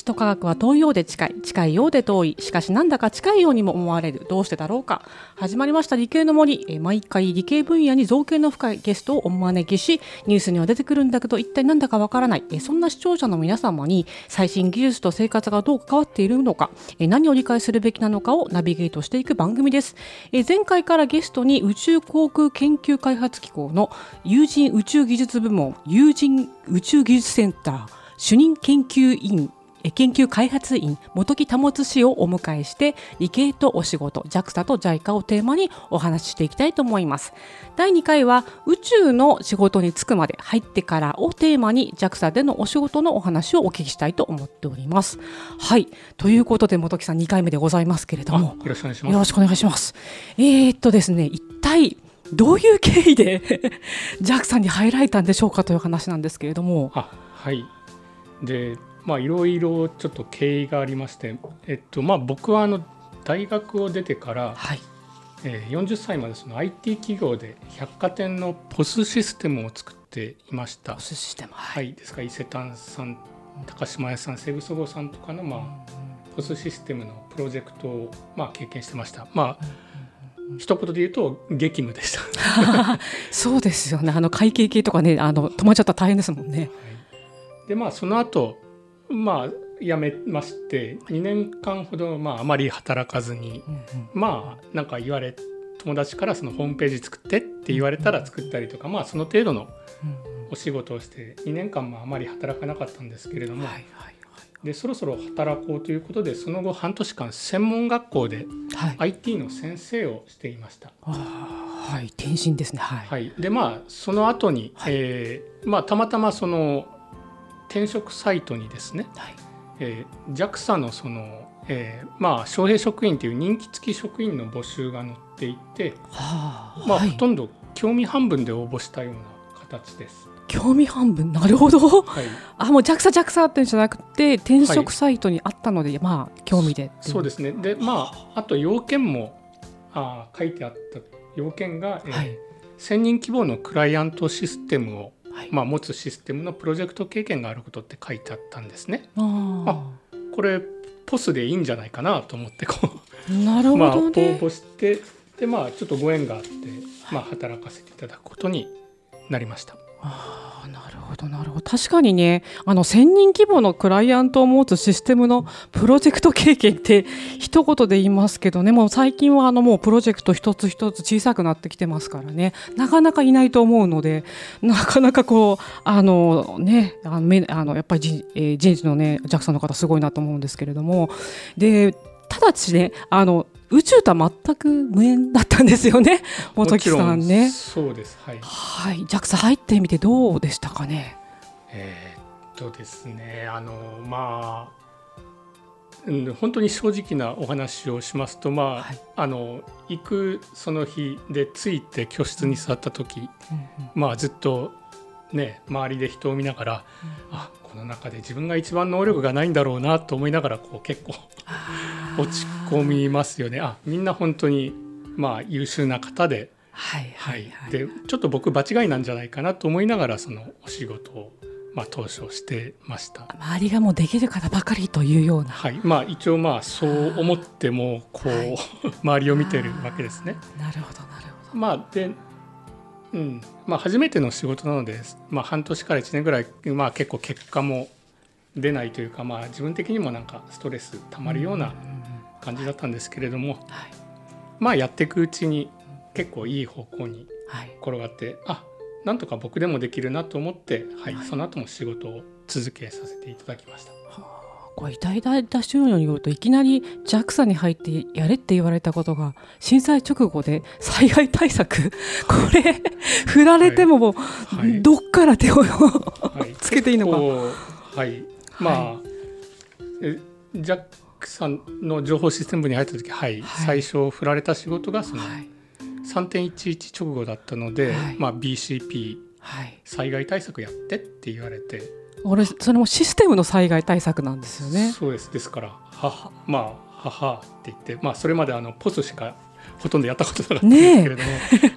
首都科学は遠いようで近い近いようで遠い。しかしなんだか近いようにも思われる。どうしてだろうか。始まりました理系の森。え毎回理系分野に造形の深いゲストをお招きしニュースには出てくるんだけど一体なんだかわからない。えそんな視聴者の皆様に最新技術と生活がどう関わっているのか。え何を理解するべきなのかをナビゲートしていく番組です。え前回からゲストに宇宙航空研究開発機構の有人宇宙技術部門有人宇宙技術センター主任研究員研究開発員本木保氏をお迎えして理系とお仕事 JAXA と JICA をテーマにお話ししていきたいと思います。第2回は宇宙の仕事に就くまで入ってからをテーマに JAXA でのお仕事のお話をお聞きしたいと思っております。はい。ということで本木さん2回目でございますけれども。よろしくお願いします。よろしくお願いします。えー、っとですね一体どういう経緯で JAXA に入られたんでしょうかという話なんですけれども。あはい。でまあいろいろちょっと経緯がありましてえっとまあ僕はあの大学を出てから、はい。えー40歳までその IT 企業で百貨店のポスシステムを作っていました。お寿司でもははい、い。ですから伊勢丹さん高島屋さんセグソゴさんとかのまあポスシステムのプロジェクトをまあ経験してました。まあ一言で言うと激務でした。そうですよね。あの会計系とかねあの止まっちゃったら大変ですもんね。でまあその後まあ辞めまして2年間ほどまああまり働かずにまあなんか言われ友達からそのホームページ作ってって言われたら作ったりとかまあその程度のお仕事をして2年間もあまり働かなかったんですけれども、はいはいでそろそろ働こうということでその後半年間専門学校ではい。はい IT の先生をしていました。あーはい。転身ですね。はい、はい、でまあその後に、はい。えーまあ、たまたまその転職サイトにですね、はい。えー JAXA のその、えーまあ、招聘職員という人気付き職員の募集が載っていて、はあ、まあはい。ほとんど興味半分で応募したような形です。興味半分？なるほど。はい、あもう JAXA JAXA ってんじゃなくて転職サイトにあったので、まあ興味でそうですね。でまああと要件もあー書いてあった要件が、えーはい。1000人規模のクライアントシステムを、はい。まあ、持つシステムのプロジェクト経験があることって書いてあったんですね。あこれポスでいいんじゃないかなと思ってこあなるう、ほ まあ、応どね、募してでまあちょっとご縁があって、まあ、働かせていただくことになりました。ああなるほどなるほど。確かにねあの1000人規模のクライアントを持つシステムのプロジェクト経験って一言で言いますけどねもう最近はあのもうプロジェクト一つ一つ小さくなってきてますからね。なかなかいないと思うのでなかなかこうあのねあのあのやっぱり人,、えー人事のね JAXA の方すごいなと思うんですけれども。でただしねあの宇宙とは全く無縁だったんですよね。本木さんね。そうです。はい。はい、JAXA 入ってみてどうでしたかね？えーっとですね。あのまあ、うん、本当に正直なお話をしますとまあ、はい。あの行くその日で着いて教室に座った時、まあずっとね周りで人を見ながら、あこの中で自分が一番能力がないんだろうなと思いながらこう結構落ち込みますよねあみんな本当にまあ優秀な方で、はいははいいはい。でちょっと僕場違いなんじゃないかなと思いながらそのお仕事を、まあ、当初してました。周りがもうできる方ばかりというような。はいまあ、一応まあそう思ってもこう、はい 周りを見てるわけですね。なるほどなるほど。まあでうんまあ、初めての仕事なので、まあ、半年から1年ぐらい、まあ、結構結果も出ないというか、まあ、自分的にもなんかストレスたまるような感じだったんですけれども、はい。まあ、やっていくうちに結構いい方向にはい。転がってあなんとか僕でもできるなと思って、はいはい。その後も仕事を続けさせていただきました。これ大々出しによるといきなり JAXA に入ってやれって言われたことが震災直後で災害対策 これ振られてももう、はい。どっから手をはい。つけていいのか。はい。まあ、え JAXA の情報システム部に入った時、はいはい。最初振られた仕事がそのはい。3.11直後だったので、はい。まあ、BCP はい。災害対策やってって言われて、俺それもシステムの災害対策なんですよね。そうです。ですからはまあ母って言って、まあ、それまであのポスしかほとんどやったことなかったんですけれども、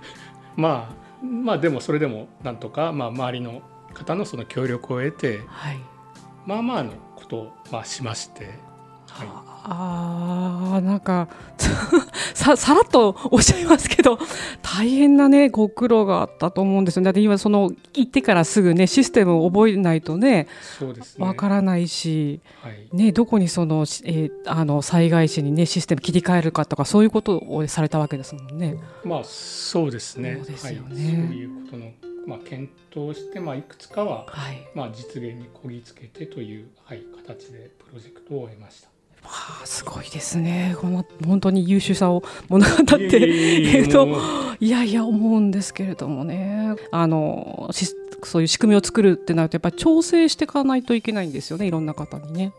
まあまあでもそれでもなんとか、まあ、周りの方のその協力を得てはい。まあまあのことをまあしまして、はい、あーなんか ささらっとおっしゃいますけど大変なねご苦労があったと思うんですよねだって今その行ってからすぐねシステムを覚えないとねそうですね。わからないし、はい、ね、どこにその,、しえーあの災害時にねシステム切り替えるかとかそういうことをされたわけですもんね。まあそうですね。そうですよねはい、そういうことのまあ検討をしてまあいくつかははいまあ実現にこぎつけてというはい形でプロジェクトを終えました。わあすごいですね。この本当に優秀さを物語っていえいえいええっといやいや思うんですけれどもね。あのしそういう仕組みを作るってなるとやっぱり調整していかないといけないんですよね。いろんな方にね。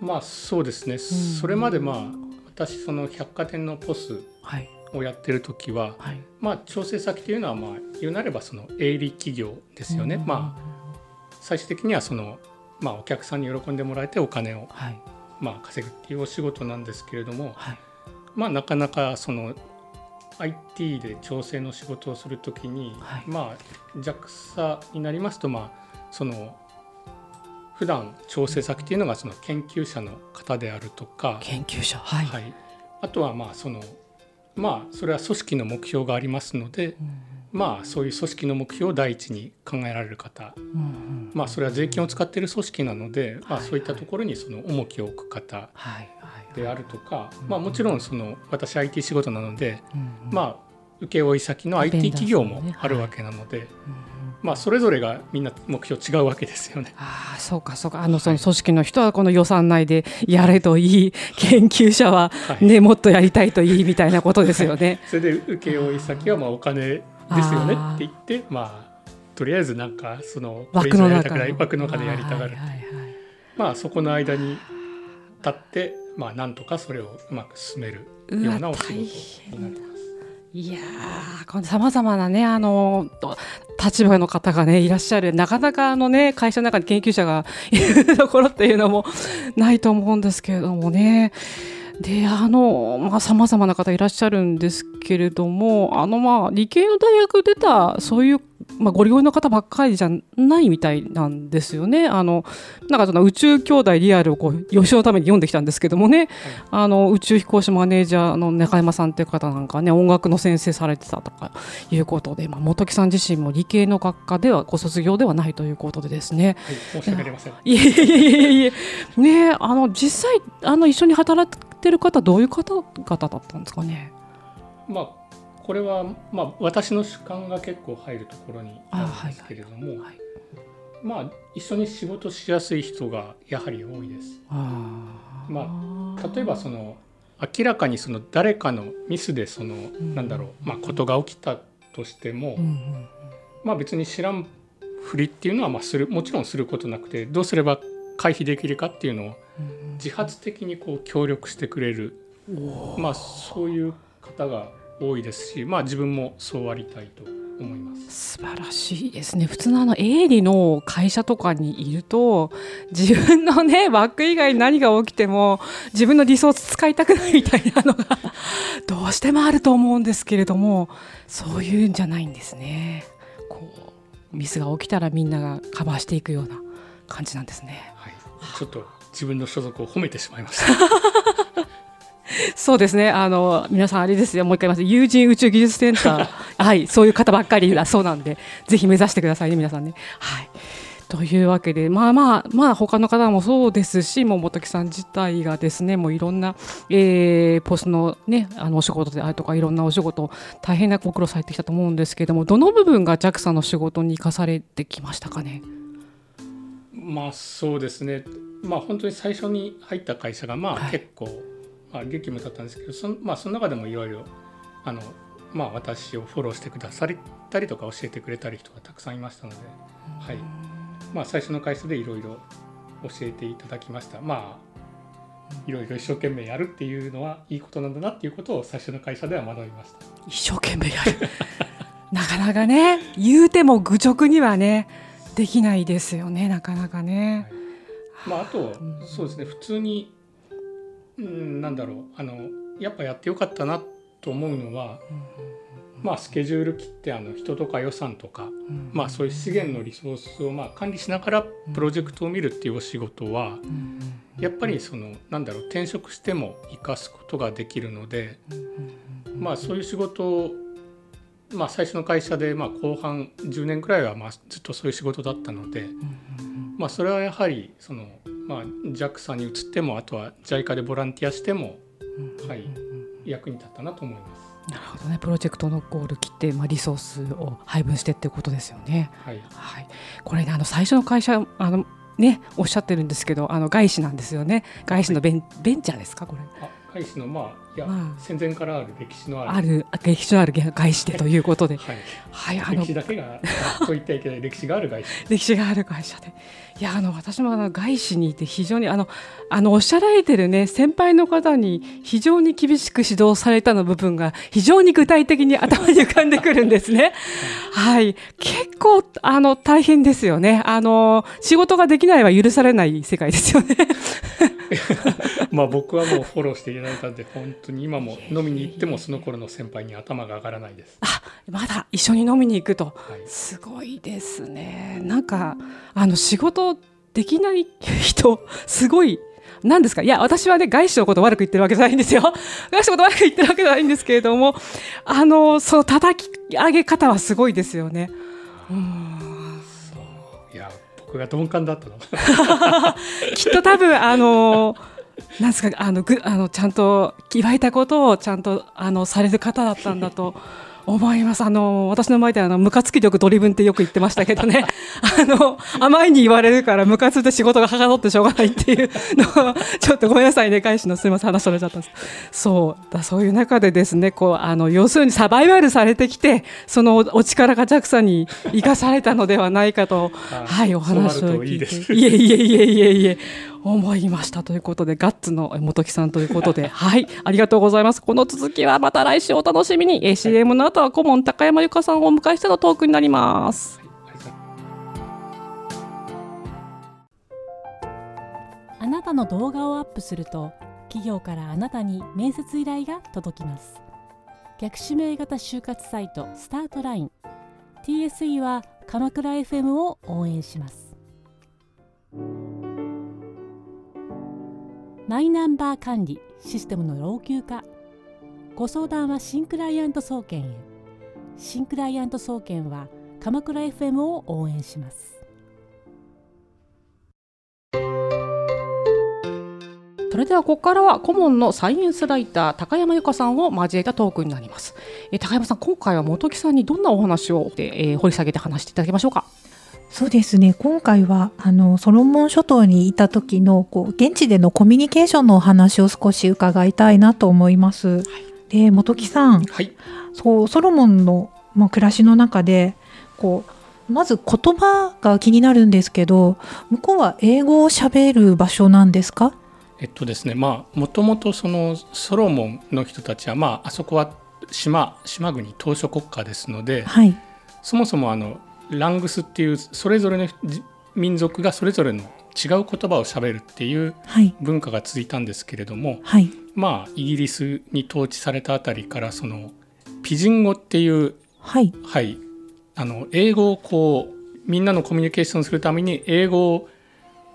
まあそうですね。それまでまあ私その百貨店のポスはい。をやってる時は、はい。まあ調整先というのはまあ言うなればその営利企業ですよね。うん。まあ最終的にはそのまあお客さんに喜んでもらえてお金をはいまあ稼ぐっていうお仕事なんですけれども、はい。まあなかなかその IT で調整の仕事をするときに、はい。まあ JAXA になりますとまあその普段調整先っていうのがその研究者の方であるとか、研究者はい、はい、あとはまあそのまあそれは組織の目標がありますので、まあそういう組織の目標を第一に考えられる方、うんうん。まあそれは税金を使っている組織なので、まあはい。そういったところにその重きを置く方はいはいであるとか、うんまあもちろんその私 IT 仕事なので、うんうん。まあ請負先の IT 企業ねもあるわけなので、まあそれぞれがみんな目標違うわけですよね。ああそうかそうか。あのその組織の人はこの予算内でやれといい研究者ははい。ね、もっとやりたいといいみたいなことですよね。それで請負先はまあお金ですよねって言ってまあとりあえずなんかそのこれ以枠の中上やりたくない枠の中でやりたがるはいはいはいまあそこの間に立ってまあなんとかそれをうまく進めるようなお仕大事になります。いやさまざまなねあのと立場の方がねいらっしゃるなかなかあのね会社の中に研究者がいるところっていうのもないと思うんですけれどもね。であのまあさまざまな方いらっしゃるんですけれどもあのまあ理系の大学出たそういう、まあ、ご利用の方ばっかりじゃないみたいなんですよね。あのなんかその宇宙兄弟リアルをこう予習のために読んできたんですけどもね、あの宇宙飛行士マネージャーの中山さんっていう方なんかね音楽の先生されてたとかいうことで、まあ、本木さん自身も理系の学科ではご卒業ではないということでですねはい、申し訳ありません。いえいえいえいえねあの実際あの一緒に働いてる方どういう方々だったんですかね？まあこれはまあ私の主観が結構入るところになるんですけれども、はいまあ一緒に仕事しやすい人がやはり多いです。あー。ま例えばその明らかにその誰かのミスでその、ん。なんだろうまあことが起きたとしても、うんうんまあ別に知らんふりっていうのはまあするもちろんすることなくてどうすれば回避できるかっていうのをうん自発的にこう協力してくれる、まあそういう方が多いですしまあ自分もそうありたいと思います。素晴らしいですね普通のあの営利の会社とかにいると自分のねバック以外に何が起きても自分のリソース使いたくないみたいなのがどうしてもあると思うんですけれどもそういうんじゃないんですねこうミスが起きたらみんながカバーしていくような感じなんですねはい、ちょっと自分の所属を褒めてしまいました。そうですね。あの皆さんあれですよ。もう一回言います。友人宇宙技術センター。はいそういう方ばっかりだそうなんでぜひ目指してくださいね皆さんね。はい。というわけでまあまあまあ他の方もそうですしもう本木さん自体がですねもういろんな、えーポストのねあのお仕事であるとかいろんなお仕事大変なご苦労されてきたと思うんですけれどもどの部分が JAXA の仕事に生かされてきましたかね？まあそうですね。まあ本当に最初に入った会社がまはい。あ結構、まあ、激務だったんですけどその,、まあ、その中でもいろいろあの、まあ、私をフォローしてくださったりとか教えてくれたり人がたくさんいましたので、はい。まあ、最初の会社でいろいろ教えていただきました。まあいろいろ一生懸命やるっていうのはいいことなんだなっていうことを最初の会社では学びました。一生懸命やる。なかなかね言うても愚直にはねできないですよねなかなかね、まあ、あとん。そうですね普通に、うん、なんだろう。あのやっぱやってよかったなと思うのはまあ、スケジュール切ってあの人とか予算とか、まあ、そういう資源のリソースをまあ管理しながらプロジェクトを見るっていうお仕事は、やっぱりそのなんだろう転職しても生かすことができるので、まあ、そういう仕事を、まあ、最初の会社でまあ後半10年くらいはまあずっとそういう仕事だったので、まあ、それはやはりその、まあ、JAXA に移ってもあとは JICA でボランティアしても、はい、役に立ったなと思います。なるほどね、プロジェクトのゴール切って、まあ、リソースを配分してっていうことですよね。はい、はい、これねあの最初の会社あのねおっしゃってるんですけどあの外資なんですよね。外資のベンはい、ベンチャーですか？これ。外資のまあいや、戦前からある歴史のある。ある歴史のある外資でということで、はい、はい、あの。歴史だけがと言ってはいけない歴史がある会社歴史がある会社で。いやあの私もあの外資にいて非常にあのあのおっしゃられてるね先輩の方に非常に厳しく指導されたの部分が非常に具体的に頭に浮かんでくるんですね。はい、結構あの大変ですよね。あの仕事ができないは許されない世界ですよね。まあ僕はもうフォローしていただいたんで本当に今も飲みに行ってもその頃の先輩に頭が上がらないです。あまだ一緒に飲みに行くと、はい、すごいですね。なんかあの仕事できない人 すごい何ですか？いや私はね外資のこと悪く言ってるわけじゃないんですよ。外資のこと悪く言ってるわけじゃないんですけれどもあのその叩き上げ方はすごいですよね。うん。僕が鈍感だったの。きっと多分あのなんですかあのぐあのちゃんと言われたことをちゃんとあのされる方だったんだと 思います。あの、私の前であの、ムカつき力ドリブンってよく言ってましたけどね。あの、甘いに言われるからムカついて仕事がはかどってしょうがないっていうのを、ちょっとごめんなさいね、返しのすみません、話それちゃったんです。そう。だそういう中でですね、こう、あの、要するにサバイバルされてきて、そのお力が JAXA に生かされたのではないかと、はい、お話を聞いて。いえいえいえいえいえ。思いましたということでガッツの本木さんということで はいありがとうございます。この続きはまた来週お楽しみに。CM の後は顧問高山由香さんをお迎えしてのトークになります。あなたの動画をアップすると企業からあなたに面接依頼が届きます。逆指名型就活サイトスタートライン。TSE は鎌倉 FM を応援しますマイナンバー管理システムの老朽化ご相談は新クライアント総研へ新クライアント総研は鎌倉 FM を応援しますそれではここからは顧問のサイエンスライター高山由香さんを交えたトークになります。え高山さん今回は本木さんにどんなお話を、えー、掘り下げて話していただきましょうか？そうですね。今回はあのソロモン諸島にいた時のこう現地でのコミュニケーションのお話を少し伺いたいなと思います。はい、で本木さん、はい、そうソロモンの、まあ、暮らしの中でこうまず言葉が気になるんですけど向こうは英語をしゃべる場所なんですか？えっとですね。まあもともとそのソロモンの人たちはまああそこは島島国島嶼国家ですので、はい、そもそもあのラングスっていうそれぞれの民族がそれぞれの違う言葉をしゃべるっていう文化が続いたんですけれども、はい、まあイギリスに統治されたあたりからそのピジン語っていう、はい、はい、あの英語をこうみんなのコミュニケーションするために英語を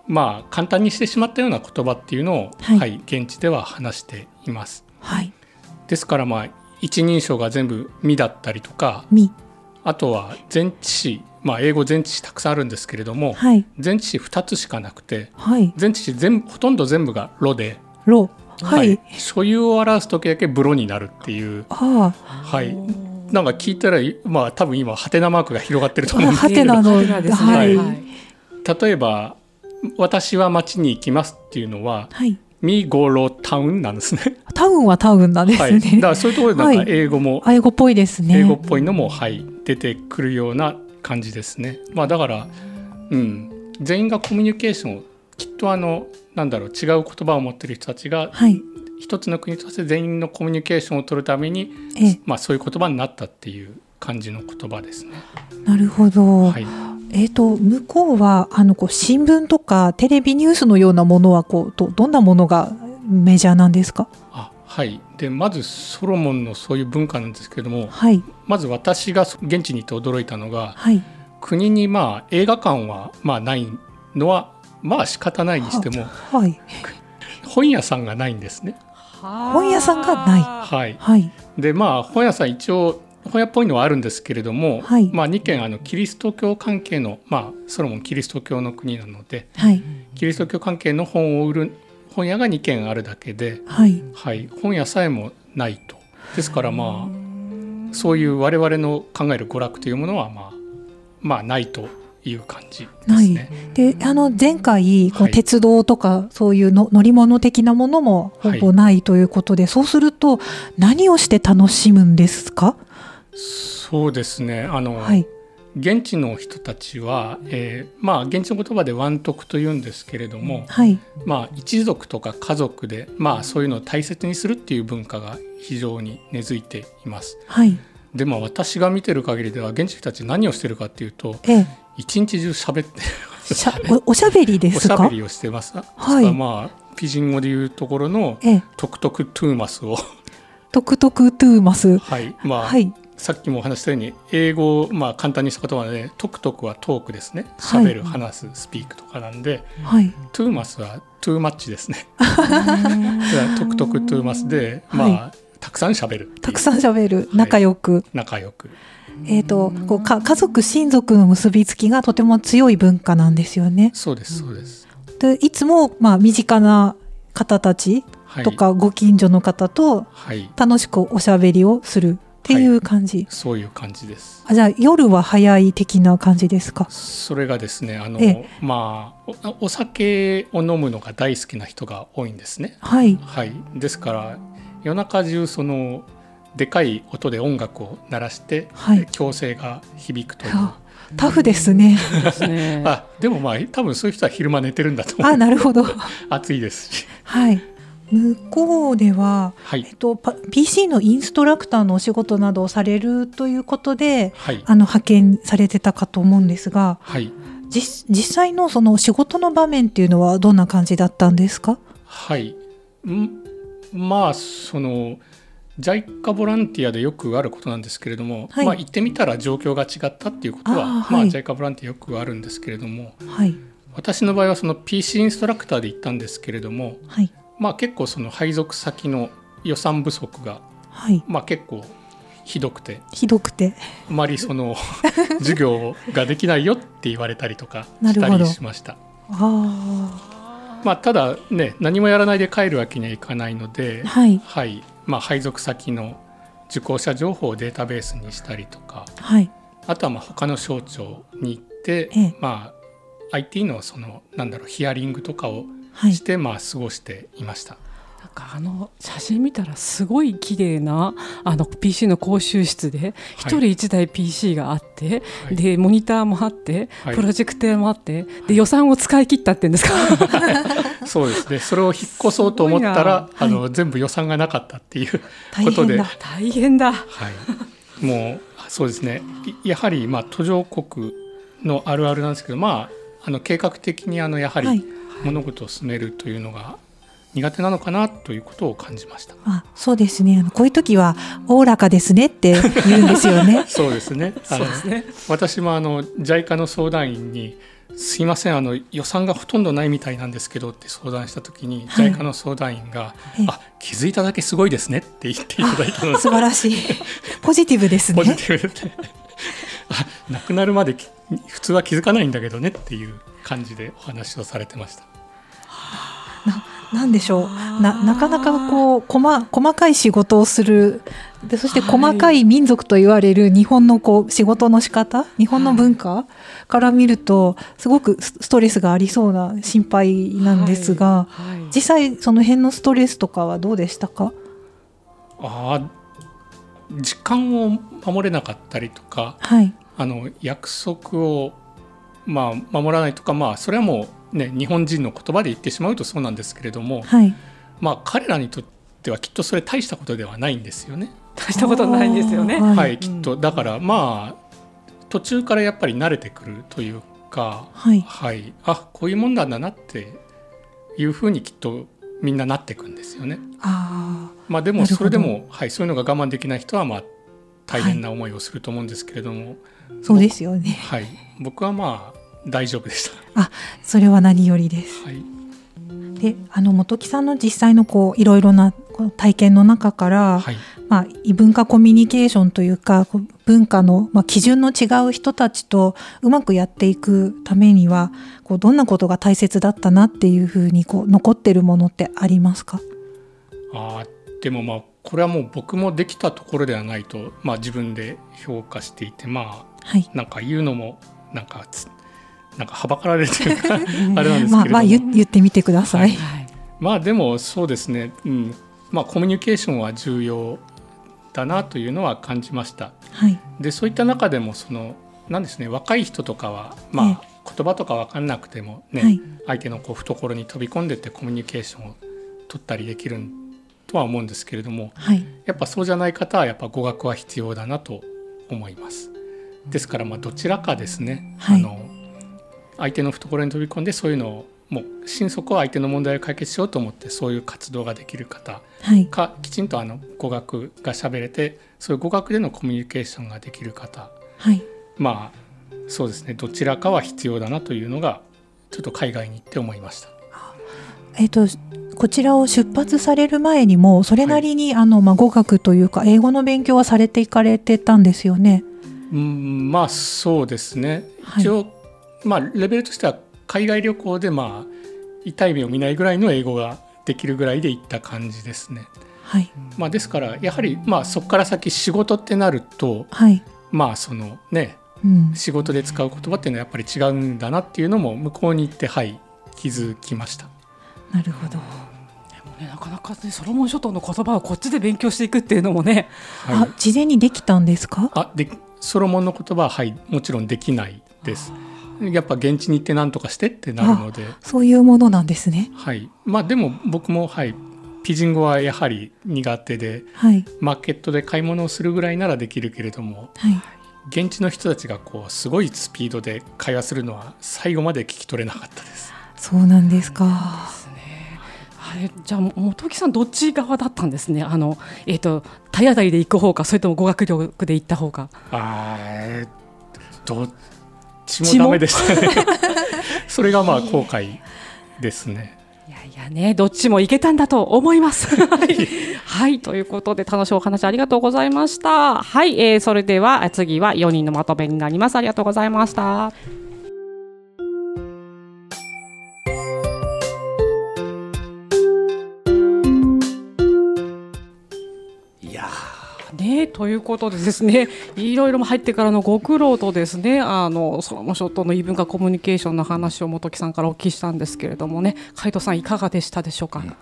まあ簡単にしてしまったような言葉っていうのを、はい、はい、現地では話しています。はい、ですからまあ一人称が全部「み」だったりとか「み」あとは前置詞、まあ、英語前置詞たくさんあるんですけれども、はい、前置詞2つしかなくて、はい、前置詞全ほとんど全部が「ロ」で「ロ」はい、所有を表す時だけ「ブロ」になるっていう。はい。なんか聞いたら、まあ、多分今ハテナマークが広がってると思うんですけど、はい、例えば「私は町に行きます」っていうのは、はい、ミゴロタウンなんですね。タウンはタウンなんですね。はい、だからそういうところでなんか英語も、はい、英語っぽいですね。英語っぽいのもはい出てくるような感じですね。まあだからうん全員がコミュニケーションをきっとあのなんだろう違う言葉を持ってる人たちが、はい、一つの国として全員のコミュニケーションを取るために、まあそういう言葉になったっていう感じの言葉ですね。なるほど。はい。えーと、向こうはあのこう新聞とかテレビニュースのようなものはこうどどんなものがメジャーなんですか？あはい、でまずソロモンのそういう文化なんですけれどもはい。まず私が現地に行って驚いたのがはい。国にまあ映画館はまあないのはまあ仕方ないにしてもはい。本屋さんがないんですね。本屋さんがないはい、はい。でまあ本屋さん一応本屋っぽいのはあるんですけれども、はい。まあ、2軒あのキリスト教関係の、まあ、ソロモンキリスト教の国なのではい。キリスト教関係の本を売る本屋が2軒あるだけで、はい。はい、本屋さえもないと。ですからまあそういう我々の考える娯楽というものはまあまあないという感じですない。ね。で、あの、前回、こうはい。鉄道とか、そういうの乗り物的なものもほぼないということで、そうすると、何をして楽しむんですか？そうですねあの、はい。現地の人たちは、えーまあ現地の言葉で湾徳というんですけれども、はい。まあ、一族とか家族で、まあ、そういうのを大切にするっていう文化が非常に根付いています。はい。でも私が見てる限りでは現地の人たち何をしてるかっていうとええ。一日中喋ってしゃおおしゃべりですか？おしゃべりをしてます。はいまあピジン語でいうところのええ。 toktok tumas を、 toktok tumas。はいまあはい。さっきもお話ししたように英語をまあ簡単にした言葉で toktok はトークですねはい喋る、話す speak とかなんではい。 tumas は too much ですね。toktok tumas で、まあ、はたくさん喋るっていうたくさんしゃべる。仲良く。仲良くえっ、と、こうか、家族、親族の結びつきがとても強い文化なんですよね。そうですそうです、で、いつも、まあ、身近な方たちはい、とか、ご近所の方とはい楽しくおしゃべりをするっていう感じ。そういう感じです。あじゃあ、夜は早い的な感じですか？それがですねあの、えまあおお酒を飲むのが大好きな人が多いんですね。はい。はい。ですから夜中中そのでかい音で音楽を鳴らして、はい。強制が響くという。あ。タフですね。あでもまあ多分そういう人は昼間寝てるんだと思あ、うなるほど。暑いですし。はい。向こうでは、はい。えっと、パ PC のインストラクターのお仕事などをされるということで、はい。あの派遣されてたかと思うんですが、はい。実実際のその仕事の場面っていうのはどんな感じだったんですか？はい。んまあその JICA ボランティアでよくあることなんですけれども、はい。まあ、行ってみたら状況が違ったっていうことはあーまあ、はい JICA ボランティアよくあるんですけれどもはい。私の場合はその PC インストラクターで行ったんですけれども、はい。まあ、結構その配属先の予算不足が、はい。まあ、結構ひどくてひどくて。あまりその 授業ができないよって言われたりとかしたりしました。あまあ、ただね何もやらないで帰るわけにはいかないのであ。、はい。はいまあ、配属先の受講者情報をデータベースにしたりとかはい。あとはまあ他の省庁に行って、ええまあ、IT のそのなんだろうヒアリングとかをはい。し。て、まあ、過ごしていました。なんかあの写真見たらすごい綺麗なあの PC の講習室で一人一台 PC があって、はい。でモニターもあって、はい。プロジェクターもあってで予算を使い切ったって言うんですか？そうですね。それを引っ越そうと思ったらあの全部予算がなかったっていう大ことで。変だ。大変だ。はい、もうそうですね。いやはりまあ途上国のあるあるなんですけどまああの計画的にあのやははい。り物事を進めるというのが苦手なのかなということを感じました。あそうですね。あのこういう時は、おおらかですねって言うんですよね。そうですねそうですね私もあの JICA の相談員に「すいませんあの予算がほとんどないみたいなんですけど」って相談した時に、はい JICA の相談員がええ「あ気づいただけすごいですね」って言っていただいたので素晴らしい。ポジティブですポジね。ティブですね。あ亡くなるまでき普通は気づかないんだけどねっていう感じでお話をされてました。なんでしょう？な、なかなかこう、細、細かい仕事をする。で、そしてはい細かい民族と言われる日本のこう、仕事の仕方？日本の文化？から見ると、すごくスストレスがありそうな心配なんですが、はいはい実際その辺のストレスとかはどうでしたか？ああ時間を守れなかったりとかはい。あの約束を、まあ、守らないとか、まあ、それはもう、ね、日本人の言葉で言ってしまうとそうなんですけれども、はい。まあ、彼らにとってはきっとそれ大したことではないんですよね。大したことないんですよねあーはい、きっとだからまあ途中からやっぱり慣れてくるというか、はい。はい、あこういうもんなんだなっていうふうにきっとみんななっていくんですよね。ああ。まあでもそれでも、はい、そういうのが我慢できない人はまあ大変な思いをすると思うんですけれども、はい、そうですよね。はい、僕はまあ大丈夫でした。あ、それは何よりです。はい。で、あの本木さんの実際のこういろいろな体験の中から、はい、まあ、異文化コミュニケーションというか文化の、まあ、基準の違う人たちとうまくやっていくためにはこうどんなことが大切だったなっていうふうにこう残ってるものってありますか？あでもまあこれはもう僕もできたところではないと、まあ、自分で評価していてまあ、はい、なんか言うのもなんかなんかはばかられてるか あれなんですけれども。まあ、まあ、言ってみてください、はい、まあでもそうですね、うん。まあ、コミュニケーションは重要だなというのは感じました。はい、でそういった中でもそのなんですね若い人とかは、まあ、言葉とか分かんなくてもね、はい、相手のこう懐に飛び込んでってコミュニケーションを取ったりできるとは思うんですけれども、はい、やっぱそうじゃない方はやっぱ語学は必要だなと思います。ですからまあどちらかですね、あの相手の懐に飛び込んでそういうのをもう心底は相手の問題を解決しようと思ってそういう活動ができる方か、はい、きちんとあの語学が喋れてそういう語学でのコミュニケーションができる方、はい、まあそうですね。どちらかは必要だなというのがちょっと海外に行って思いました。えっ、とこちらを出発される前にもそれなりに、はい、あのまあ、語学というか英語の勉強はされていかれてたんですよね。うんまあそうですね。一応、はい、まあレベルとしては海外旅行でまあ痛い目を見ないぐらいの英語ができるぐらいで行った感じですね。はいまあ、ですからやはりまあそこから先仕事ってなると、はい、まあそのね、うん、仕事で使う言葉っていうのはやっぱり違うんだなっていうのも向こうに行ってはい気づきました。なるほど。ね、なかなかねソロモン諸島の言葉をこっちで勉強していくっていうのもね、はい、あ事前にできたんですか？あでソロモンの言葉ははいもちろんできないです。やっぱ現地に行って何とかしてってなるのでそういうものなんですね。はいまあ、でも僕も、はい、ピジン語はやはり苦手で、はい、マーケットで買い物をするぐらいならできるけれども、はい、現地の人たちがこうすごいスピードで会話するのは最後まで聞き取れなかったです。そうなんですか。あれじゃあ本木さんどっち側だったんですね？あのえっ、ー、と体当たりで行く方かそれとも語学力で行った方か。あえどっ血もダメでしたね それがまあ後悔ですね。いやいやね、どっちもいけたんだと思います。はい、はい、ということで楽しいお話ありがとうございました。はい、えー、それでは次は4人のまとめになります。ありがとうございました。ということでですねいろいろ入ってからのご苦労とですねあのソロモ諸島の異文化コミュニケーションの話を本木さんからお聞きしたんですけれどもね海藤さんいかがでしたでしょうか？うん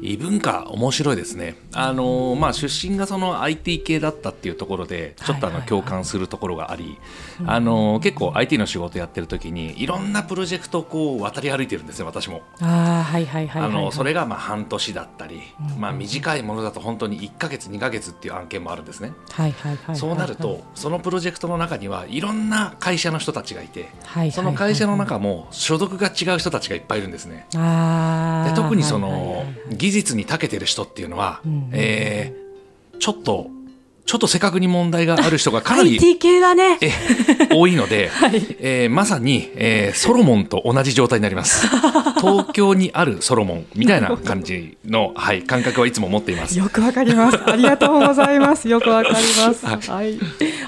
異文化面白いですね。あのまあ出身がその IT 系だったっていうところでちょっとあの共感するところがあり、あの結構 IT の仕事やってる時にいろんなプロジェクトをこう渡り歩いてるんですよ私も。あはいはいはい、あのそれがまあ半年だったり、まあ短いものだと本当に1か月2か月っていう案件もあるんですね。はいはいはい。そうなるとそのプロジェクトの中にはいろんな会社の人たちがいて、その会社の中も所属が違う人たちがいっぱいいるんですね。あで特にその、技術に長けてる人っていうのは、うん、えー、ちょっとちょっと正確に問題がある人がかなり IT 系だね。多いので、はい、えー、まさに、えー、ソロモンと同じ状態になります。東京にあるソロモンみたいな感じの、はい、感覚はいつも持っています。よくわかります。ありがとうございます。よくわかります。はい、はい、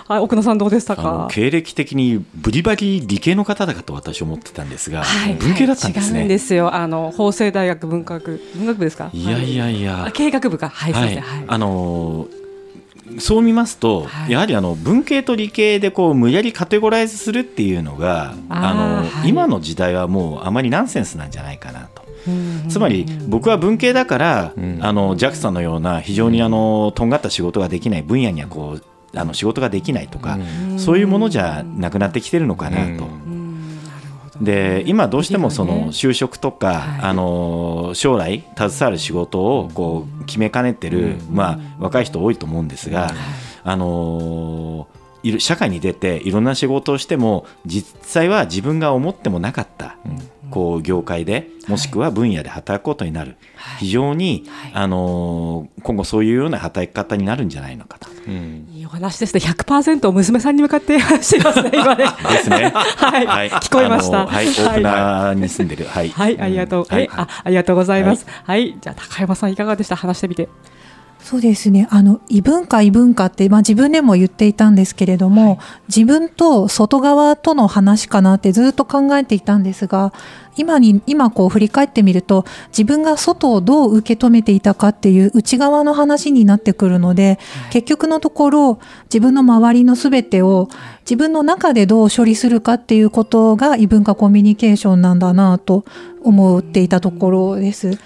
奥野さんどうでしたか？経歴的にブリバリ理系の方だかと私は思ってたんですが、はい、文系だったんですね、違うんですよ。あの法政大学文学文学部ですか？いやいやいや、経営学部か。はい、はい、あのーそう見ますと、はい、やはりあの文系と理系でこう無理やりカテゴライズするっていうのがあの、はい、今の時代はもうあまりナンセンスなんじゃないかなと。つまり僕は文系だから、うん、あの JAXA のような非常にあのとんがった仕事ができない分野にはこうあの仕事ができないとか、うん、そういうものじゃなくなってきてるのかなと。うん。で今どうしてもその就職とか、あの将来携わる仕事をこう決めかねてる、まあ、若い人多いと思うんですが、あの社会に出ていろんな仕事をしても実際は自分が思ってもなかったこう業界でもしくは分野で働くことになる、はい、非常に、はい、あの今後そういうような働き方になるんじゃないのかと。うん、いいお話ですね。100%娘さんに向かって 話してますね今ね。ですね。はい、はい、聞こえました。はい、大船に住んでる。はい、はい、ありがとう、はい、あ、ありがとうございます。はい、じゃあ高山さんいかがでした？話してみて。そうですね。あの異文化異文化って、まあ、自分でも言っていたんですけれども、はい、自分と外側との話かなってずっと考えていたんですが今に今こう振り返ってみると自分が外をどう受け止めていたかっていう内側の話になってくるので、はい、結局のところ自分の周りの全てを自分の中でどう処理するかっていうことが異文化コミュニケーションなんだなと思っていたところです。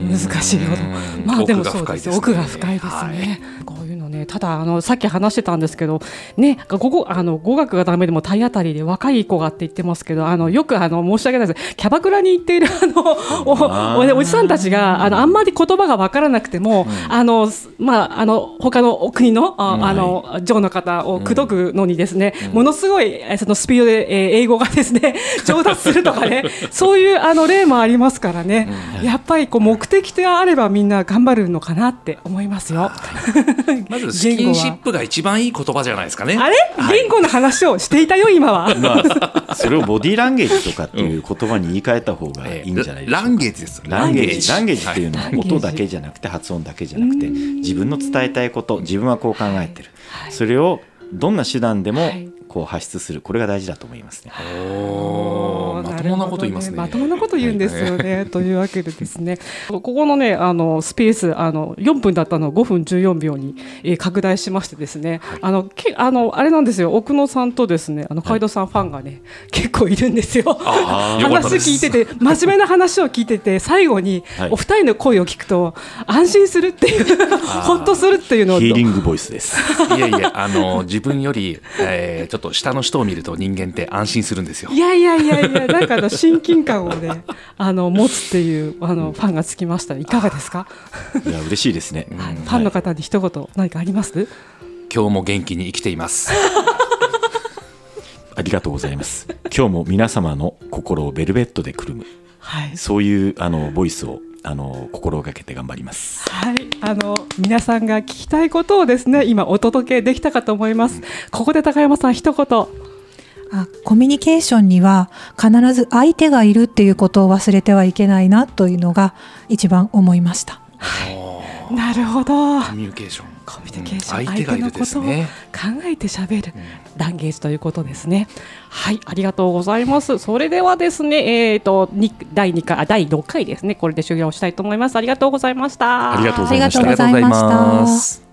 難しいほど。まあでもそうです。奥が深いですね。こういうのね、ただあのさっき話してたんですけど、ね、ここあの語学がダメでも体当たりで若い子がって言ってますけど、あのよくあの申し訳ないです。キャバクラに行っているあのおおじさんたちがあのあんまり言葉がわからなくても、あのまああの他の国のああのジョーの方を口説くのにですね、ものすごいそのスピードで英語がですね 上達するとかね、そういうあの例もありますからね。やっぱりこう目的があればみんな頑張るのかなって思いますよ。まずスキンシップが一番いい言葉じゃないですかね。あれ、はい、言語の話をしていたよ今は。まあ、それをボディーランゲージとかっていう言葉に言い換えた方がいいんじゃないですか？ランゲージです。ランゲージ。ランゲージっていうのは音だけじゃなくて発音だけじゃなくて自分の伝えたいこと自分はこう考えてる、それをどんな手段でもこう発出するこれが大事だと思いますね。まともなこと言いますね。まともなこと言うんですよね。というわけでですね、ここのねあのスペースあの4分だったのを5分14秒に、えー、拡大しましてですね、はい、あのけあのあれなんですよ。奥野さんとですねあの海戸さんファンがね、はい、結構いるんですよ。話聞いてて真面目な話を聞いてて最後にお二人の声を聞くと安心するっていうほっとするっていうのを。ヒーリングボイスです。いやいやあの自分より、えー、ちょっと下の人を見ると人間って安心するんですよ。いやいやいやいやなんかあの親近感をね あの持つっていうあのファンがつきましたいかがですか？いや嬉しいですね。ファンの方に一言何かあります？今日も元気に生きています。ありがとうございます。今日も皆様の心をベルベットでくるむ、はい、そういうあのボイスをあの心がけて頑張ります。はい、あの皆さんが聞きたいことをですね、今お届けできたかと思います。うん、ここで高山さん一言。あコミュニケーションには必ず相手がいるっていうことを忘れてはいけないなというのが一番思いました。なるほど。コミュニケーション。コミュニケーション、相手のことを考えてしゃべる、ランゲージということですね。はい、ありがとうございます。それではですね、えっ、ー、と第2回第6回ですね。これで終了したいと思います。ありがとうございました。ありがとうございました。